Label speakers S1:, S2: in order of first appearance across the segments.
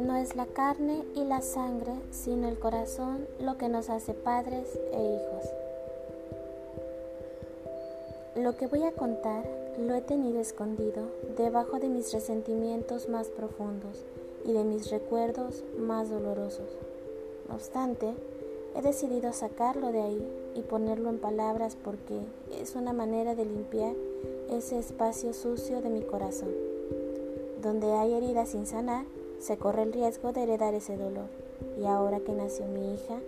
S1: No es la carne y la sangre, sino el corazón lo que nos hace padres e hijos. Lo que voy a contar lo he tenido escondido debajo de mis resentimientos más profundos y de mis recuerdos más dolorosos. No obstante, he decidido sacarlo de ahí y ponerlo en palabras porque es una manera de limpiar ese espacio sucio de mi corazón. Donde hay heridas sin sanar, se corre el riesgo de heredar ese dolor. Y ahora que nació mi hija,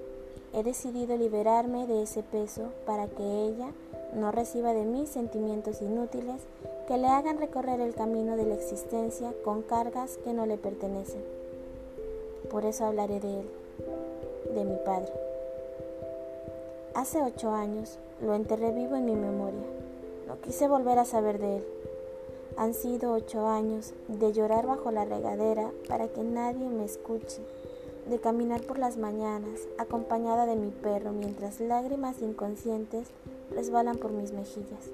S1: he decidido liberarme de ese peso para que ella no reciba de mí sentimientos inútiles que le hagan recorrer el camino de la existencia con cargas que no le pertenecen. Por eso hablaré de él, de mi padre. Hace ocho años lo enterré vivo en mi memoria. No quise volver a saber de él. Han sido ocho años de llorar bajo la regadera para que nadie me escuche, de caminar por las mañanas acompañada de mi perro mientras lágrimas inconscientes resbalan por mis mejillas.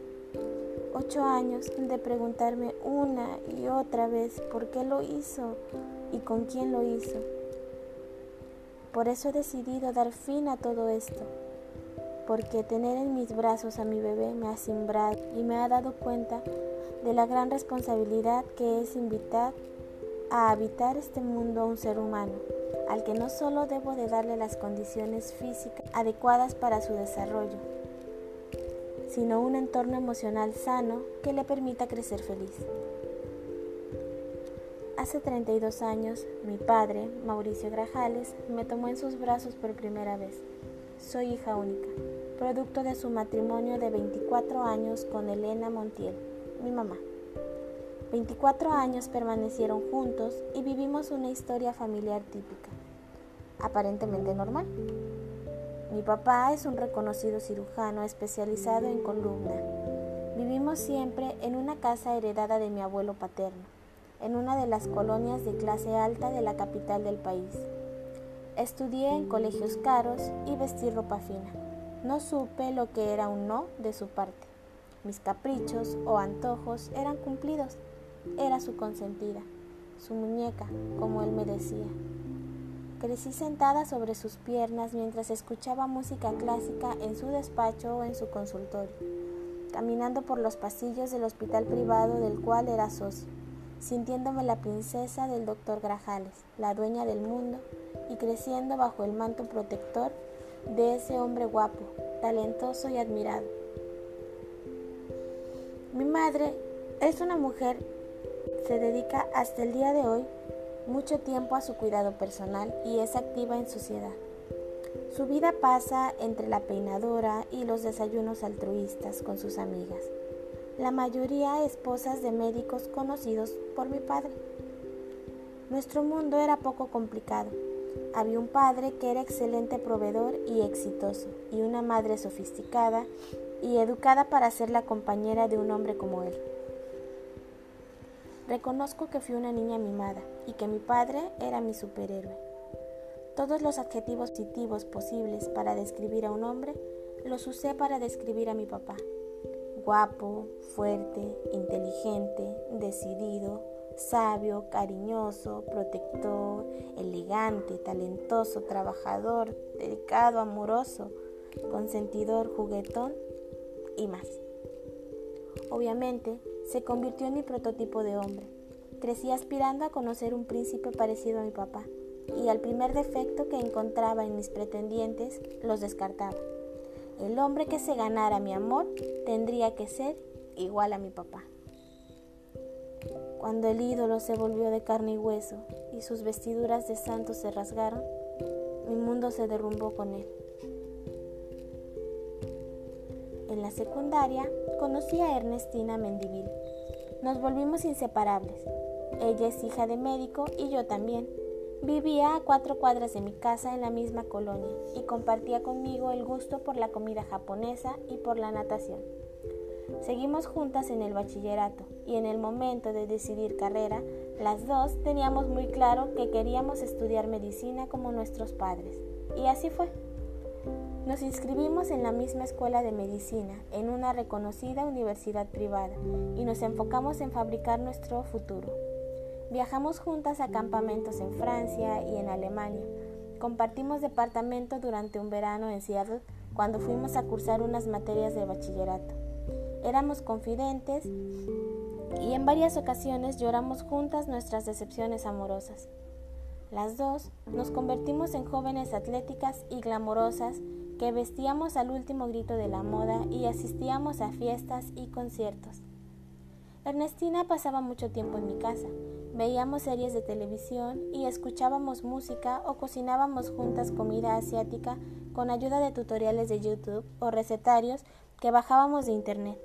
S1: Ocho años de preguntarme una y otra vez por qué lo hizo y con quién lo hizo. Por eso he decidido dar fin a todo esto porque tener en mis brazos a mi bebé me ha simbrado y me ha dado cuenta de la gran responsabilidad que es invitar a habitar este mundo a un ser humano, al que no solo debo de darle las condiciones físicas adecuadas para su desarrollo, sino un entorno emocional sano que le permita crecer feliz. Hace 32 años, mi padre, Mauricio Grajales, me tomó en sus brazos por primera vez. Soy hija única, producto de su matrimonio de 24 años con Elena Montiel, mi mamá. 24 años permanecieron juntos y vivimos una historia familiar típica, aparentemente normal. Mi papá es un reconocido cirujano especializado en columna. Vivimos siempre en una casa heredada de mi abuelo paterno, en una de las colonias de clase alta de la capital del país. Estudié en colegios caros y vestí ropa fina. No supe lo que era un no de su parte. Mis caprichos o antojos eran cumplidos. Era su consentida, su muñeca, como él me decía. Crecí sentada sobre sus piernas mientras escuchaba música clásica en su despacho o en su consultorio, caminando por los pasillos del hospital privado del cual era socio, sintiéndome la princesa del doctor Grajales, la dueña del mundo y creciendo bajo el manto protector de ese hombre guapo, talentoso y admirado. Mi madre es una mujer, se dedica hasta el día de hoy mucho tiempo a su cuidado personal y es activa en sociedad. Su vida pasa entre la peinadora y los desayunos altruistas con sus amigas, la mayoría esposas de médicos conocidos por mi padre. Nuestro mundo era poco complicado había un padre que era excelente proveedor y exitoso, y una madre sofisticada y educada para ser la compañera de un hombre como él. Reconozco que fui una niña mimada y que mi padre era mi superhéroe. Todos los adjetivos positivos posibles para describir a un hombre los usé para describir a mi papá. Guapo, fuerte, inteligente, decidido, sabio, cariñoso, protector, elegante, talentoso, trabajador, dedicado, amoroso, consentidor, juguetón y más. Obviamente, se convirtió en mi prototipo de hombre. Crecí aspirando a conocer un príncipe parecido a mi papá, y al primer defecto que encontraba en mis pretendientes los descartaba. El hombre que se ganara mi amor tendría que ser igual a mi papá. Cuando el ídolo se volvió de carne y hueso y sus vestiduras de santo se rasgaron, mi mundo se derrumbó con él. En la secundaria conocí a Ernestina Mendivil. Nos volvimos inseparables. Ella es hija de médico y yo también. Vivía a cuatro cuadras de mi casa en la misma colonia y compartía conmigo el gusto por la comida japonesa y por la natación. Seguimos juntas en el bachillerato y en el momento de decidir carrera, las dos teníamos muy claro que queríamos estudiar medicina como nuestros padres. Y así fue. Nos inscribimos en la misma escuela de medicina, en una reconocida universidad privada, y nos enfocamos en fabricar nuestro futuro. Viajamos juntas a campamentos en Francia y en Alemania. Compartimos departamento durante un verano en Seattle cuando fuimos a cursar unas materias de bachillerato. Éramos confidentes y en varias ocasiones lloramos juntas nuestras decepciones amorosas. Las dos nos convertimos en jóvenes atléticas y glamorosas que vestíamos al último grito de la moda y asistíamos a fiestas y conciertos. Ernestina pasaba mucho tiempo en mi casa. Veíamos series de televisión y escuchábamos música o cocinábamos juntas comida asiática con ayuda de tutoriales de YouTube o recetarios que bajábamos de internet.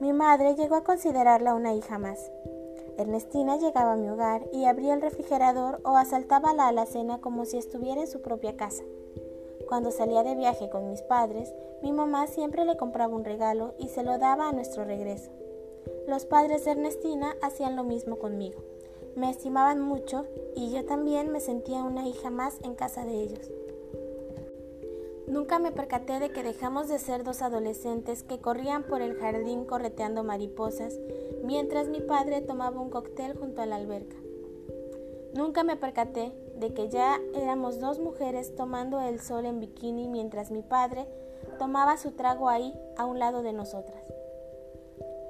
S1: Mi madre llegó a considerarla una hija más. Ernestina llegaba a mi hogar y abría el refrigerador o asaltaba la alacena como si estuviera en su propia casa. Cuando salía de viaje con mis padres, mi mamá siempre le compraba un regalo y se lo daba a nuestro regreso. Los padres de Ernestina hacían lo mismo conmigo. Me estimaban mucho y yo también me sentía una hija más en casa de ellos. Nunca me percaté de que dejamos de ser dos adolescentes que corrían por el jardín correteando mariposas, mientras mi padre tomaba un cóctel junto a la alberca. Nunca me percaté de que ya éramos dos mujeres tomando el sol en bikini mientras mi padre tomaba su trago ahí a un lado de nosotras.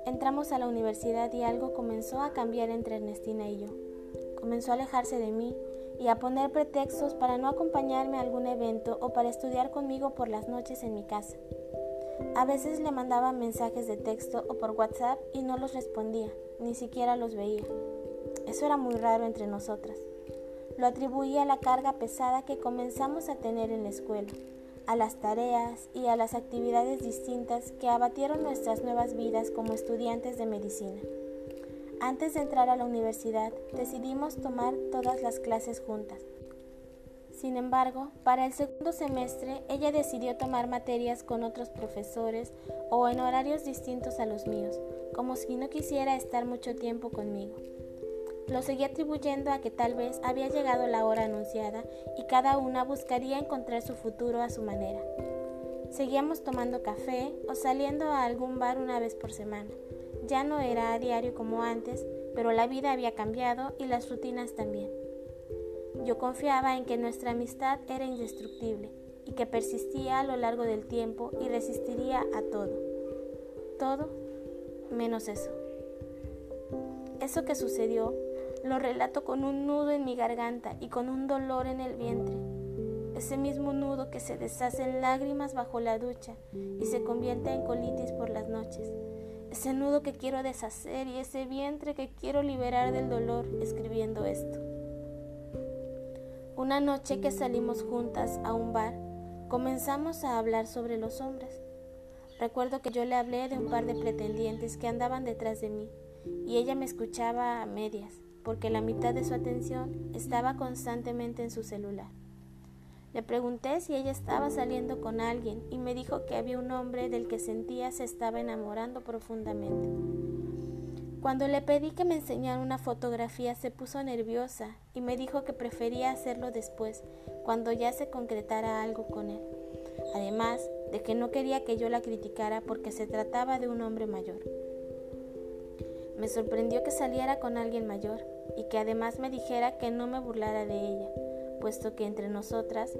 S1: Entramos a la universidad y algo comenzó a cambiar entre Ernestina y yo. Comenzó a alejarse de mí y a poner pretextos para no acompañarme a algún evento o para estudiar conmigo por las noches en mi casa. A veces le mandaba mensajes de texto o por WhatsApp y no los respondía, ni siquiera los veía. Eso era muy raro entre nosotras. Lo atribuía a la carga pesada que comenzamos a tener en la escuela, a las tareas y a las actividades distintas que abatieron nuestras nuevas vidas como estudiantes de medicina. Antes de entrar a la universidad, decidimos tomar todas las clases juntas. Sin embargo, para el segundo semestre, ella decidió tomar materias con otros profesores o en horarios distintos a los míos, como si no quisiera estar mucho tiempo conmigo. Lo seguí atribuyendo a que tal vez había llegado la hora anunciada y cada una buscaría encontrar su futuro a su manera. Seguíamos tomando café o saliendo a algún bar una vez por semana. Ya no era a diario como antes, pero la vida había cambiado y las rutinas también. Yo confiaba en que nuestra amistad era indestructible y que persistía a lo largo del tiempo y resistiría a todo. Todo menos eso. Eso que sucedió lo relato con un nudo en mi garganta y con un dolor en el vientre. Ese mismo nudo que se deshace en lágrimas bajo la ducha y se convierte en colitis por las noches ese nudo que quiero deshacer y ese vientre que quiero liberar del dolor escribiendo esto. Una noche que salimos juntas a un bar, comenzamos a hablar sobre los hombres. Recuerdo que yo le hablé de un par de pretendientes que andaban detrás de mí y ella me escuchaba a medias, porque la mitad de su atención estaba constantemente en su celular. Le pregunté si ella estaba saliendo con alguien y me dijo que había un hombre del que sentía se estaba enamorando profundamente. Cuando le pedí que me enseñara una fotografía se puso nerviosa y me dijo que prefería hacerlo después, cuando ya se concretara algo con él. Además de que no quería que yo la criticara porque se trataba de un hombre mayor. Me sorprendió que saliera con alguien mayor y que además me dijera que no me burlara de ella puesto que entre nosotras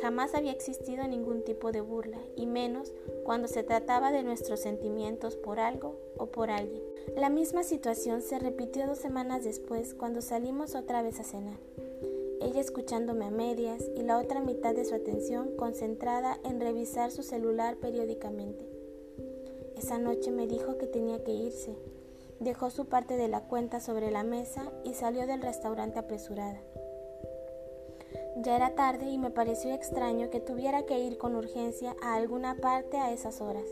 S1: jamás había existido ningún tipo de burla, y menos cuando se trataba de nuestros sentimientos por algo o por alguien. La misma situación se repitió dos semanas después cuando salimos otra vez a cenar, ella escuchándome a medias y la otra mitad de su atención concentrada en revisar su celular periódicamente. Esa noche me dijo que tenía que irse, dejó su parte de la cuenta sobre la mesa y salió del restaurante apresurada. Ya era tarde y me pareció extraño que tuviera que ir con urgencia a alguna parte a esas horas,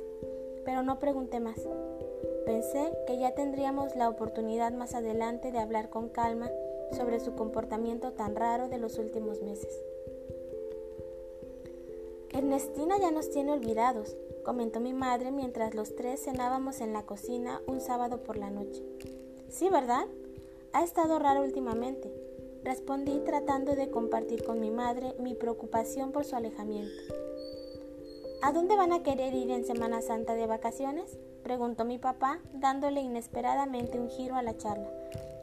S1: pero no pregunté más. Pensé que ya tendríamos la oportunidad más adelante de hablar con calma sobre su comportamiento tan raro de los últimos meses. Ernestina ya nos tiene olvidados, comentó mi madre mientras los tres cenábamos en la cocina un sábado por la noche. Sí, ¿verdad? Ha estado raro últimamente. Respondí tratando de compartir con mi madre mi preocupación por su alejamiento. ¿A dónde van a querer ir en Semana Santa de vacaciones? preguntó mi papá, dándole inesperadamente un giro a la charla,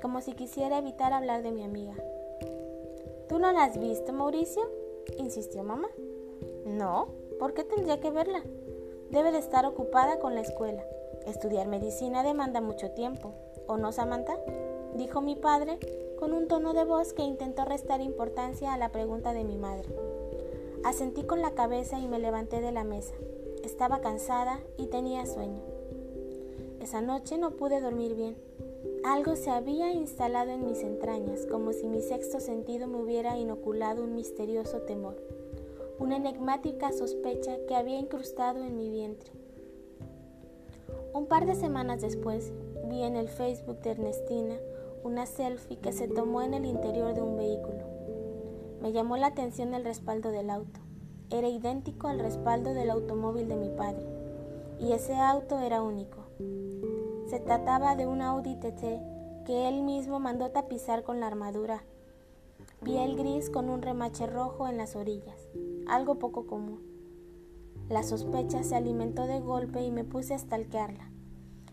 S1: como si quisiera evitar hablar de mi amiga. ¿Tú no la has visto, Mauricio? insistió mamá. No, ¿por qué tendría que verla? Debe de estar ocupada con la escuela. Estudiar medicina demanda mucho tiempo, ¿o no, Samantha? dijo mi padre con un tono de voz que intentó restar importancia a la pregunta de mi madre. Asentí con la cabeza y me levanté de la mesa. Estaba cansada y tenía sueño. Esa noche no pude dormir bien. Algo se había instalado en mis entrañas, como si mi sexto sentido me hubiera inoculado un misterioso temor, una enigmática sospecha que había incrustado en mi vientre. Un par de semanas después vi en el Facebook de Ernestina una selfie que se tomó en el interior de un vehículo. Me llamó la atención el respaldo del auto. Era idéntico al respaldo del automóvil de mi padre, y ese auto era único. Se trataba de un Audi TT que él mismo mandó tapizar con la armadura, piel gris con un remache rojo en las orillas, algo poco común. La sospecha se alimentó de golpe y me puse a stalkearla.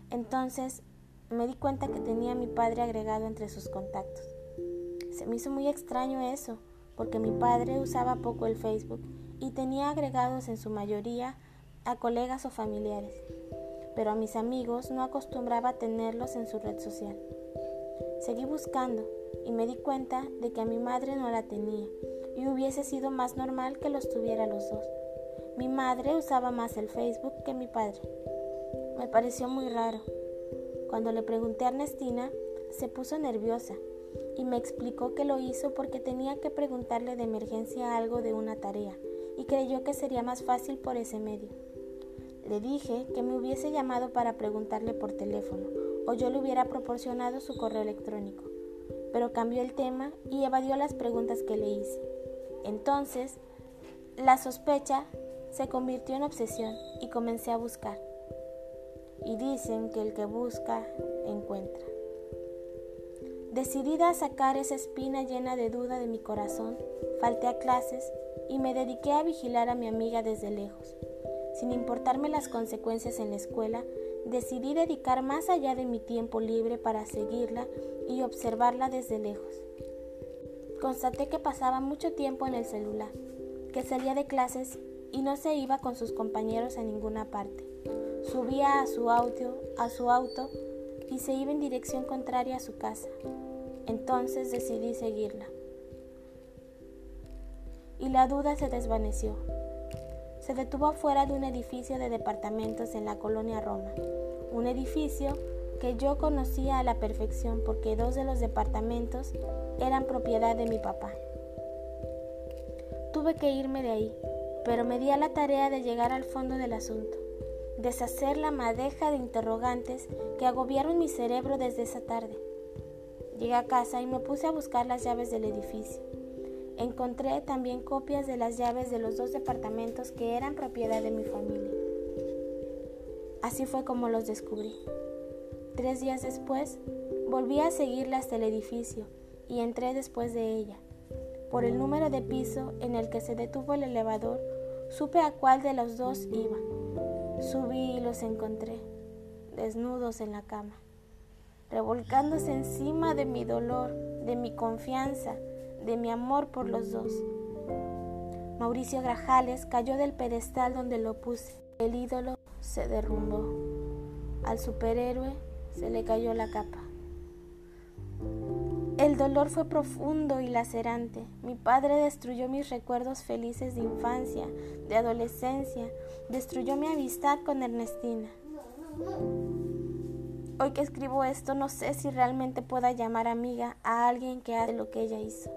S1: Entonces me di cuenta que tenía a mi padre agregado entre sus contactos. Se me hizo muy extraño eso, porque mi padre usaba poco el Facebook y tenía agregados en su mayoría a colegas o familiares, pero a mis amigos no acostumbraba tenerlos en su red social. Seguí buscando y me di cuenta de que a mi madre no la tenía y hubiese sido más normal que los tuviera los dos. Mi madre usaba más el Facebook que mi padre. Me pareció muy raro cuando le pregunté a Ernestina, se puso nerviosa y me explicó que lo hizo porque tenía que preguntarle de emergencia algo de una tarea y creyó que sería más fácil por ese medio. Le dije que me hubiese llamado para preguntarle por teléfono o yo le hubiera proporcionado su correo electrónico, pero cambió el tema y evadió las preguntas que le hice. Entonces, la sospecha se convirtió en obsesión y comencé a buscar y dicen que el que busca, encuentra. Decidida a sacar esa espina llena de duda de mi corazón, falté a clases y me dediqué a vigilar a mi amiga desde lejos. Sin importarme las consecuencias en la escuela, decidí dedicar más allá de mi tiempo libre para seguirla y observarla desde lejos. Constaté que pasaba mucho tiempo en el celular, que salía de clases y no se iba con sus compañeros a ninguna parte. Subía a su auto, a su auto y se iba en dirección contraria a su casa. Entonces decidí seguirla. Y la duda se desvaneció. Se detuvo afuera de un edificio de departamentos en la colonia Roma, un edificio que yo conocía a la perfección porque dos de los departamentos eran propiedad de mi papá. Tuve que irme de ahí, pero me di a la tarea de llegar al fondo del asunto deshacer la madeja de interrogantes que agobiaron mi cerebro desde esa tarde. Llegué a casa y me puse a buscar las llaves del edificio. Encontré también copias de las llaves de los dos departamentos que eran propiedad de mi familia. Así fue como los descubrí. Tres días después, volví a seguirla hasta el edificio y entré después de ella. Por el número de piso en el que se detuvo el elevador, supe a cuál de los dos iba. Subí y los encontré, desnudos en la cama, revolcándose encima de mi dolor, de mi confianza, de mi amor por los dos. Mauricio Grajales cayó del pedestal donde lo puse. El ídolo se derrumbó. Al superhéroe se le cayó la capa. El dolor fue profundo y lacerante. Mi padre destruyó mis recuerdos felices de infancia, de adolescencia, destruyó mi amistad con Ernestina. Hoy que escribo esto no sé si realmente pueda llamar amiga a alguien que hace lo que ella hizo.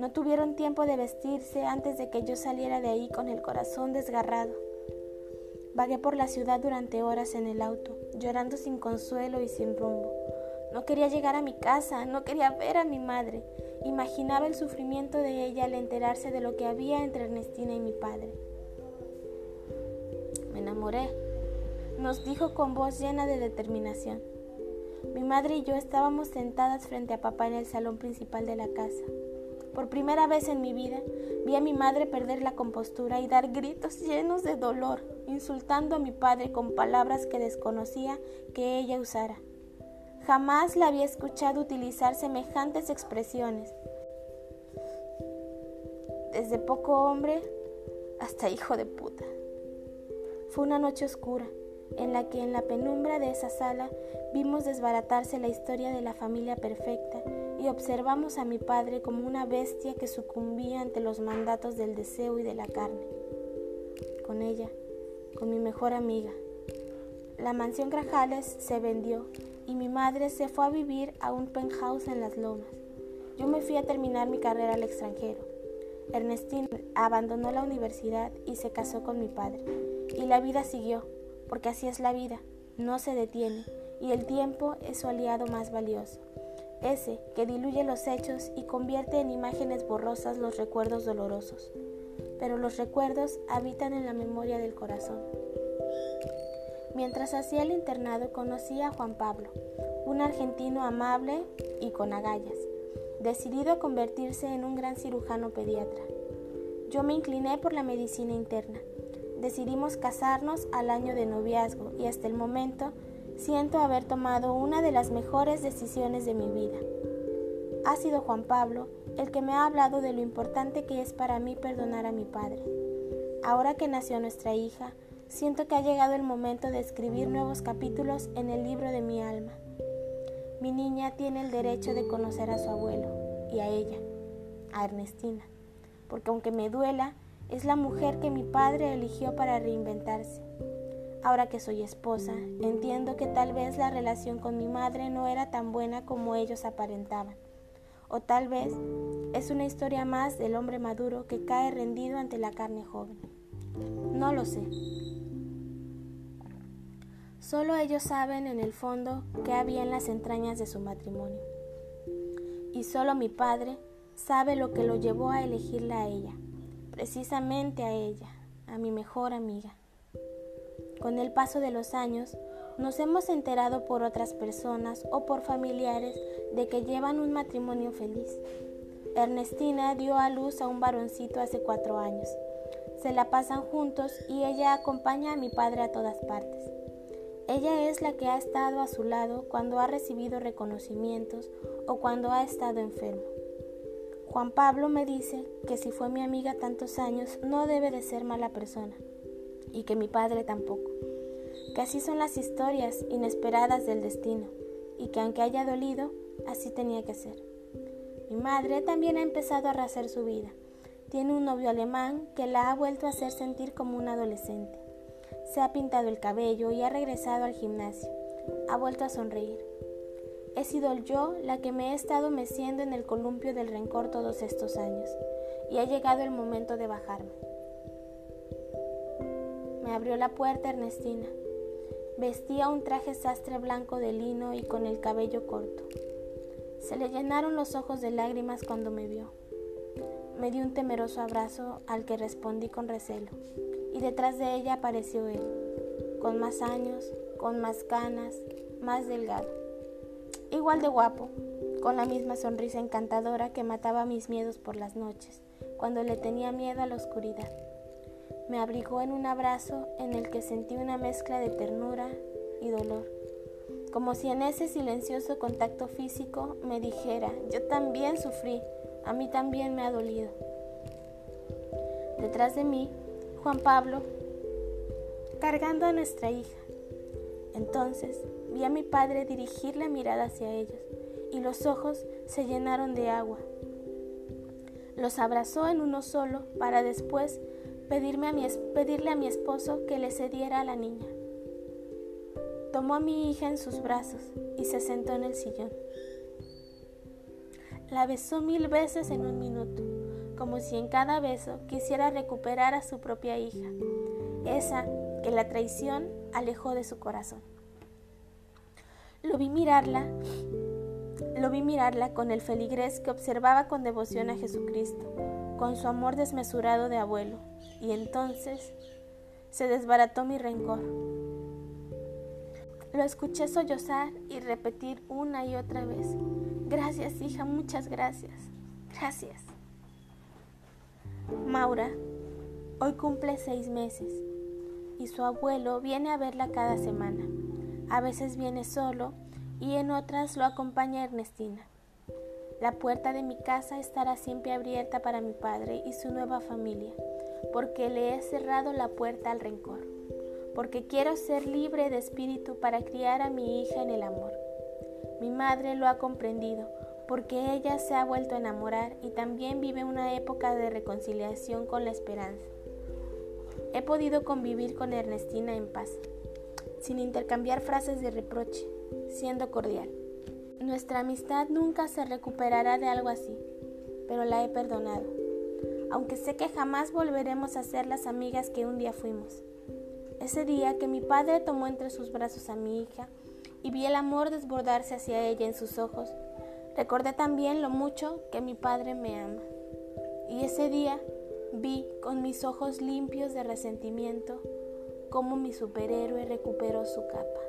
S1: No tuvieron tiempo de vestirse antes de que yo saliera de ahí con el corazón desgarrado. Vagué por la ciudad durante horas en el auto, llorando sin consuelo y sin rumbo. No quería llegar a mi casa, no quería ver a mi madre. Imaginaba el sufrimiento de ella al enterarse de lo que había entre Ernestina y mi padre. Me enamoré, nos dijo con voz llena de determinación. Mi madre y yo estábamos sentadas frente a papá en el salón principal de la casa. Por primera vez en mi vida vi a mi madre perder la compostura y dar gritos llenos de dolor, insultando a mi padre con palabras que desconocía que ella usara. Jamás la había escuchado utilizar semejantes expresiones. Desde poco hombre hasta hijo de puta. Fue una noche oscura, en la que en la penumbra de esa sala vimos desbaratarse la historia de la familia perfecta y observamos a mi padre como una bestia que sucumbía ante los mandatos del deseo y de la carne. Con ella, con mi mejor amiga. La mansión Grajales se vendió y mi madre se fue a vivir a un penthouse en las lomas. Yo me fui a terminar mi carrera al extranjero. Ernestina abandonó la universidad y se casó con mi padre. Y la vida siguió, porque así es la vida, no se detiene, y el tiempo es su aliado más valioso, ese que diluye los hechos y convierte en imágenes borrosas los recuerdos dolorosos. Pero los recuerdos habitan en la memoria del corazón. Mientras hacía el internado conocí a Juan Pablo, un argentino amable y con agallas decidido a convertirse en un gran cirujano pediatra. Yo me incliné por la medicina interna. Decidimos casarnos al año de noviazgo y hasta el momento siento haber tomado una de las mejores decisiones de mi vida. Ha sido Juan Pablo el que me ha hablado de lo importante que es para mí perdonar a mi padre. Ahora que nació nuestra hija, siento que ha llegado el momento de escribir nuevos capítulos en el libro de mi alma. Mi niña tiene el derecho de conocer a su abuelo y a ella, a Ernestina, porque aunque me duela, es la mujer que mi padre eligió para reinventarse. Ahora que soy esposa, entiendo que tal vez la relación con mi madre no era tan buena como ellos aparentaban. O tal vez es una historia más del hombre maduro que cae rendido ante la carne joven. No lo sé. Solo ellos saben en el fondo qué había en las entrañas de su matrimonio. Y solo mi padre sabe lo que lo llevó a elegirla a ella, precisamente a ella, a mi mejor amiga. Con el paso de los años, nos hemos enterado por otras personas o por familiares de que llevan un matrimonio feliz. Ernestina dio a luz a un varoncito hace cuatro años. Se la pasan juntos y ella acompaña a mi padre a todas partes. Ella es la que ha estado a su lado cuando ha recibido reconocimientos o cuando ha estado enfermo. Juan Pablo me dice que si fue mi amiga tantos años no debe de ser mala persona y que mi padre tampoco. Que así son las historias inesperadas del destino y que aunque haya dolido, así tenía que ser. Mi madre también ha empezado a rehacer su vida. Tiene un novio alemán que la ha vuelto a hacer sentir como un adolescente se ha pintado el cabello y ha regresado al gimnasio. Ha vuelto a sonreír. He sido yo la que me he estado meciendo en el columpio del rencor todos estos años, y ha llegado el momento de bajarme. Me abrió la puerta Ernestina. Vestía un traje sastre blanco de lino y con el cabello corto. Se le llenaron los ojos de lágrimas cuando me vio. Me dio un temeroso abrazo al que respondí con recelo y detrás de ella apareció él, con más años, con más canas, más delgado. Igual de guapo, con la misma sonrisa encantadora que mataba mis miedos por las noches, cuando le tenía miedo a la oscuridad. Me abrigó en un abrazo en el que sentí una mezcla de ternura y dolor, como si en ese silencioso contacto físico me dijera, yo también sufrí, a mí también me ha dolido. Detrás de mí Juan Pablo, cargando a nuestra hija. Entonces vi a mi padre dirigir la mirada hacia ellos y los ojos se llenaron de agua. Los abrazó en uno solo para después pedirme a mi, pedirle a mi esposo que le cediera a la niña. Tomó a mi hija en sus brazos y se sentó en el sillón. La besó mil veces en un minuto como si en cada beso quisiera recuperar a su propia hija, esa que la traición alejó de su corazón. Lo vi mirarla, lo vi mirarla con el feligrés que observaba con devoción a Jesucristo, con su amor desmesurado de abuelo, y entonces se desbarató mi rencor. Lo escuché sollozar y repetir una y otra vez, gracias hija, muchas gracias, gracias. Maura hoy cumple seis meses y su abuelo viene a verla cada semana. A veces viene solo y en otras lo acompaña Ernestina. La puerta de mi casa estará siempre abierta para mi padre y su nueva familia, porque le he cerrado la puerta al rencor, porque quiero ser libre de espíritu para criar a mi hija en el amor. Mi madre lo ha comprendido, porque ella se ha vuelto a enamorar y también vive una época de reconciliación con la esperanza. He podido convivir con Ernestina en paz, sin intercambiar frases de reproche, siendo cordial. Nuestra amistad nunca se recuperará de algo así, pero la he perdonado, aunque sé que jamás volveremos a ser las amigas que un día fuimos. Ese día que mi padre tomó entre sus brazos a mi hija y vi el amor desbordarse hacia ella en sus ojos, Recordé también lo mucho que mi padre me ama. Y ese día vi con mis ojos limpios de resentimiento cómo mi superhéroe recuperó su capa.